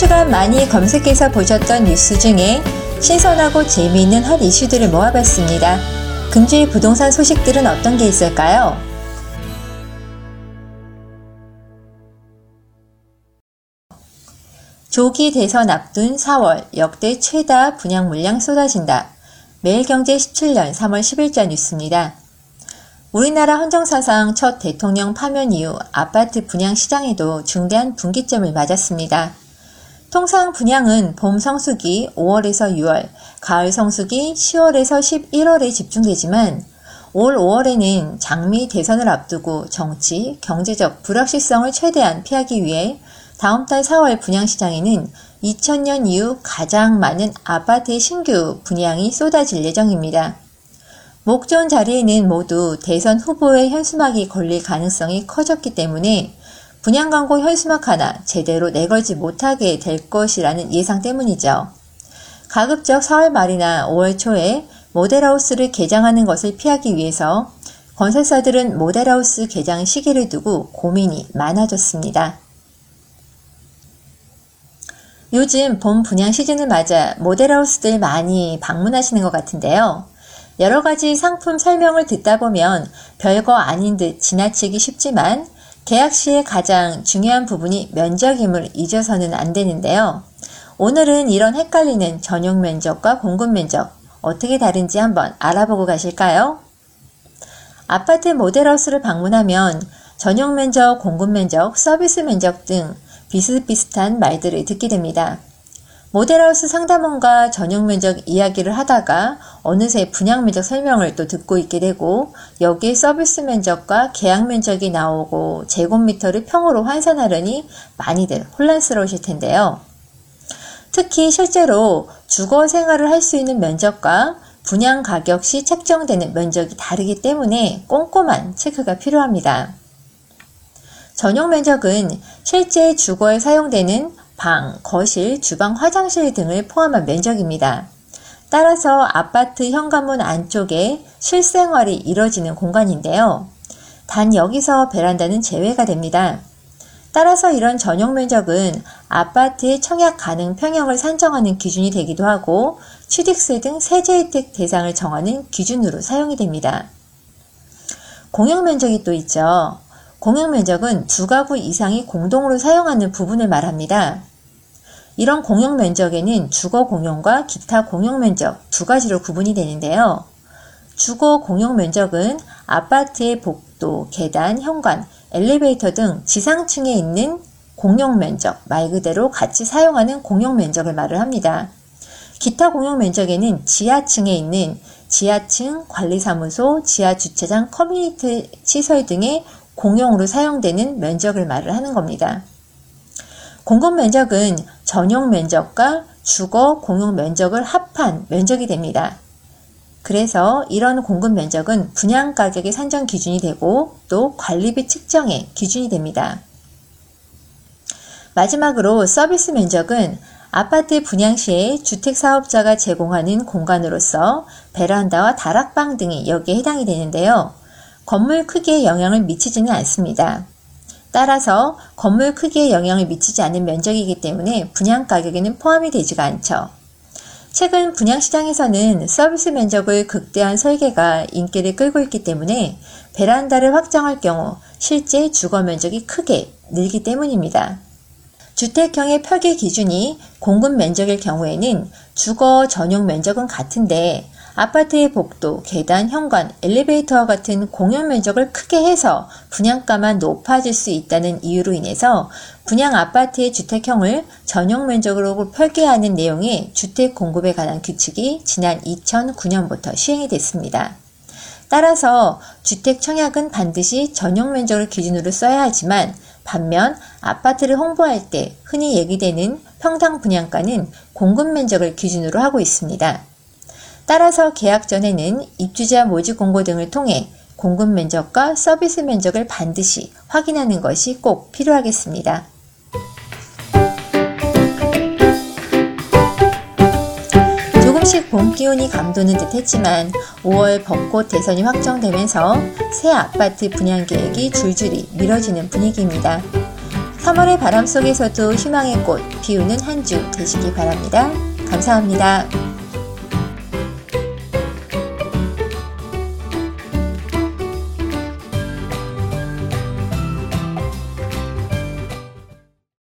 주간 많이 검색해서 보셨던 뉴스 중에 신선하고 재미있는 핫 이슈들을 모아봤습니다. 금주의 부동산 소식들은 어떤 게 있을까요? 조기 대선 앞둔 4월 역대 최다 분양 물량 쏟아진다. 매일경제 17년 3월 10일자 뉴스입니다. 우리나라 헌정사상 첫 대통령 파면 이후 아파트 분양 시장에도 중대한 분기점을 맞았습니다. 통상 분양은 봄 성수기 5월에서 6월, 가을 성수기 10월에서 11월에 집중되지만 올 5월에는 장미 대선을 앞두고 정치, 경제적 불확실성을 최대한 피하기 위해 다음 달 4월 분양시장에는 2000년 이후 가장 많은 아파트의 신규 분양이 쏟아질 예정입니다. 목전 자리에는 모두 대선 후보의 현수막이 걸릴 가능성이 커졌기 때문에 분양 광고 현수막 하나 제대로 내걸지 못하게 될 것이라는 예상 때문이죠. 가급적 4월 말이나 5월 초에 모델하우스를 개장하는 것을 피하기 위해서 건설사들은 모델하우스 개장 시기를 두고 고민이 많아졌습니다. 요즘 봄 분양 시즌을 맞아 모델하우스들 많이 방문하시는 것 같은데요. 여러 가지 상품 설명을 듣다 보면 별거 아닌 듯 지나치기 쉽지만 계약 시의 가장 중요한 부분이 면적임을 잊어서는 안 되는데요. 오늘은 이런 헷갈리는 전용 면적과 공급 면적 어떻게 다른지 한번 알아보고 가실까요? 아파트 모델하우스를 방문하면 전용 면적, 공급 면적, 서비스 면적 등 비슷비슷한 말들을 듣게 됩니다. 모델하우스 상담원과 전용 면적 이야기를 하다가 어느새 분양 면적 설명을 또 듣고 있게 되고 여기에 서비스 면적과 계약 면적이 나오고 제곱미터를 평으로 환산하려니 많이들 혼란스러우실 텐데요. 특히 실제로 주거 생활을 할 수 있는 면적과 분양 가격 시 책정되는 면적이 다르기 때문에 꼼꼼한 체크가 필요합니다. 전용 면적은 실제 주거에 사용되는 방, 거실, 주방, 화장실 등을 포함한 면적입니다. 따라서 아파트 현관문 안쪽에 실생활이 이뤄지는 공간인데요. 단 여기서 베란다는 제외가 됩니다. 따라서 이런 전용 면적은 아파트의 청약 가능 평형을 산정하는 기준이 되기도 하고 취득세 등 세제 혜택 대상을 정하는 기준으로 사용이 됩니다. 공용 면적이 또 있죠. 공용 면적은 두 가구 이상이 공동으로 사용하는 부분을 말합니다. 이런 공용 면적에는 주거 공용과 기타 공용 면적 두 가지로 구분이 되는데요. 주거 공용 면적은 아파트의 복도, 계단, 현관, 엘리베이터 등 지상층에 있는 공용 면적, 말 그대로 같이 사용하는 공용 면적을 말을 합니다. 기타 공용 면적에는 지하층에 있는 지하층 관리사무소, 지하주차장, 커뮤니티 시설 등의 공용으로 사용되는 면적을 말을 하는 겁니다. 공급 면적은 전용 면적과 주거 공용 면적을 합한 면적이 됩니다. 그래서 이런 공급 면적은 분양 가격의 산정 기준이 되고 또 관리비 측정의 기준이 됩니다. 마지막으로 서비스 면적은 아파트 분양 시에 주택 사업자가 제공하는 공간으로서 베란다와 다락방 등이 여기에 해당이 되는데요. 건물 크기에 영향을 미치지는 않습니다. 따라서 건물 크기에 영향을 미치지 않는 면적이기 때문에 분양 가격에는 포함이 되지가 않죠. 최근 분양시장에서는 서비스 면적을 극대화한 설계가 인기를 끌고 있기 때문에 베란다를 확장할 경우 실제 주거 면적이 크게 늘기 때문입니다. 주택형의 표기 기준이 공급 면적일 경우에는 주거 전용 면적은 같은데 아파트의 복도, 계단, 현관, 엘리베이터와 같은 공용 면적을 크게 해서 분양가만 높아질 수 있다는 이유로 인해서 분양 아파트의 주택형을 전용 면적으로 설계하는 내용의 주택 공급에 관한 규칙이 지난 2009년부터 시행이 됐습니다. 따라서 주택 청약은 반드시 전용 면적을 기준으로 써야 하지만 반면 아파트를 홍보할 때 흔히 얘기되는 평당 분양가는 공급 면적을 기준으로 하고 있습니다. 따라서 계약 전에는 입주자 모집 공고 등을 통해 공급 면적과 서비스 면적을 반드시 확인하는 것이 꼭 필요하겠습니다. 조금씩 봄 기온이 감도는 듯 했지만 5월 벚꽃 대선이 확정되면서 새 아파트 분양 계획이 줄줄이 미뤄지는 분위기입니다. 3월의 바람 속에서도 희망의 꽃 피우는 한 주 되시기 바랍니다. 감사합니다.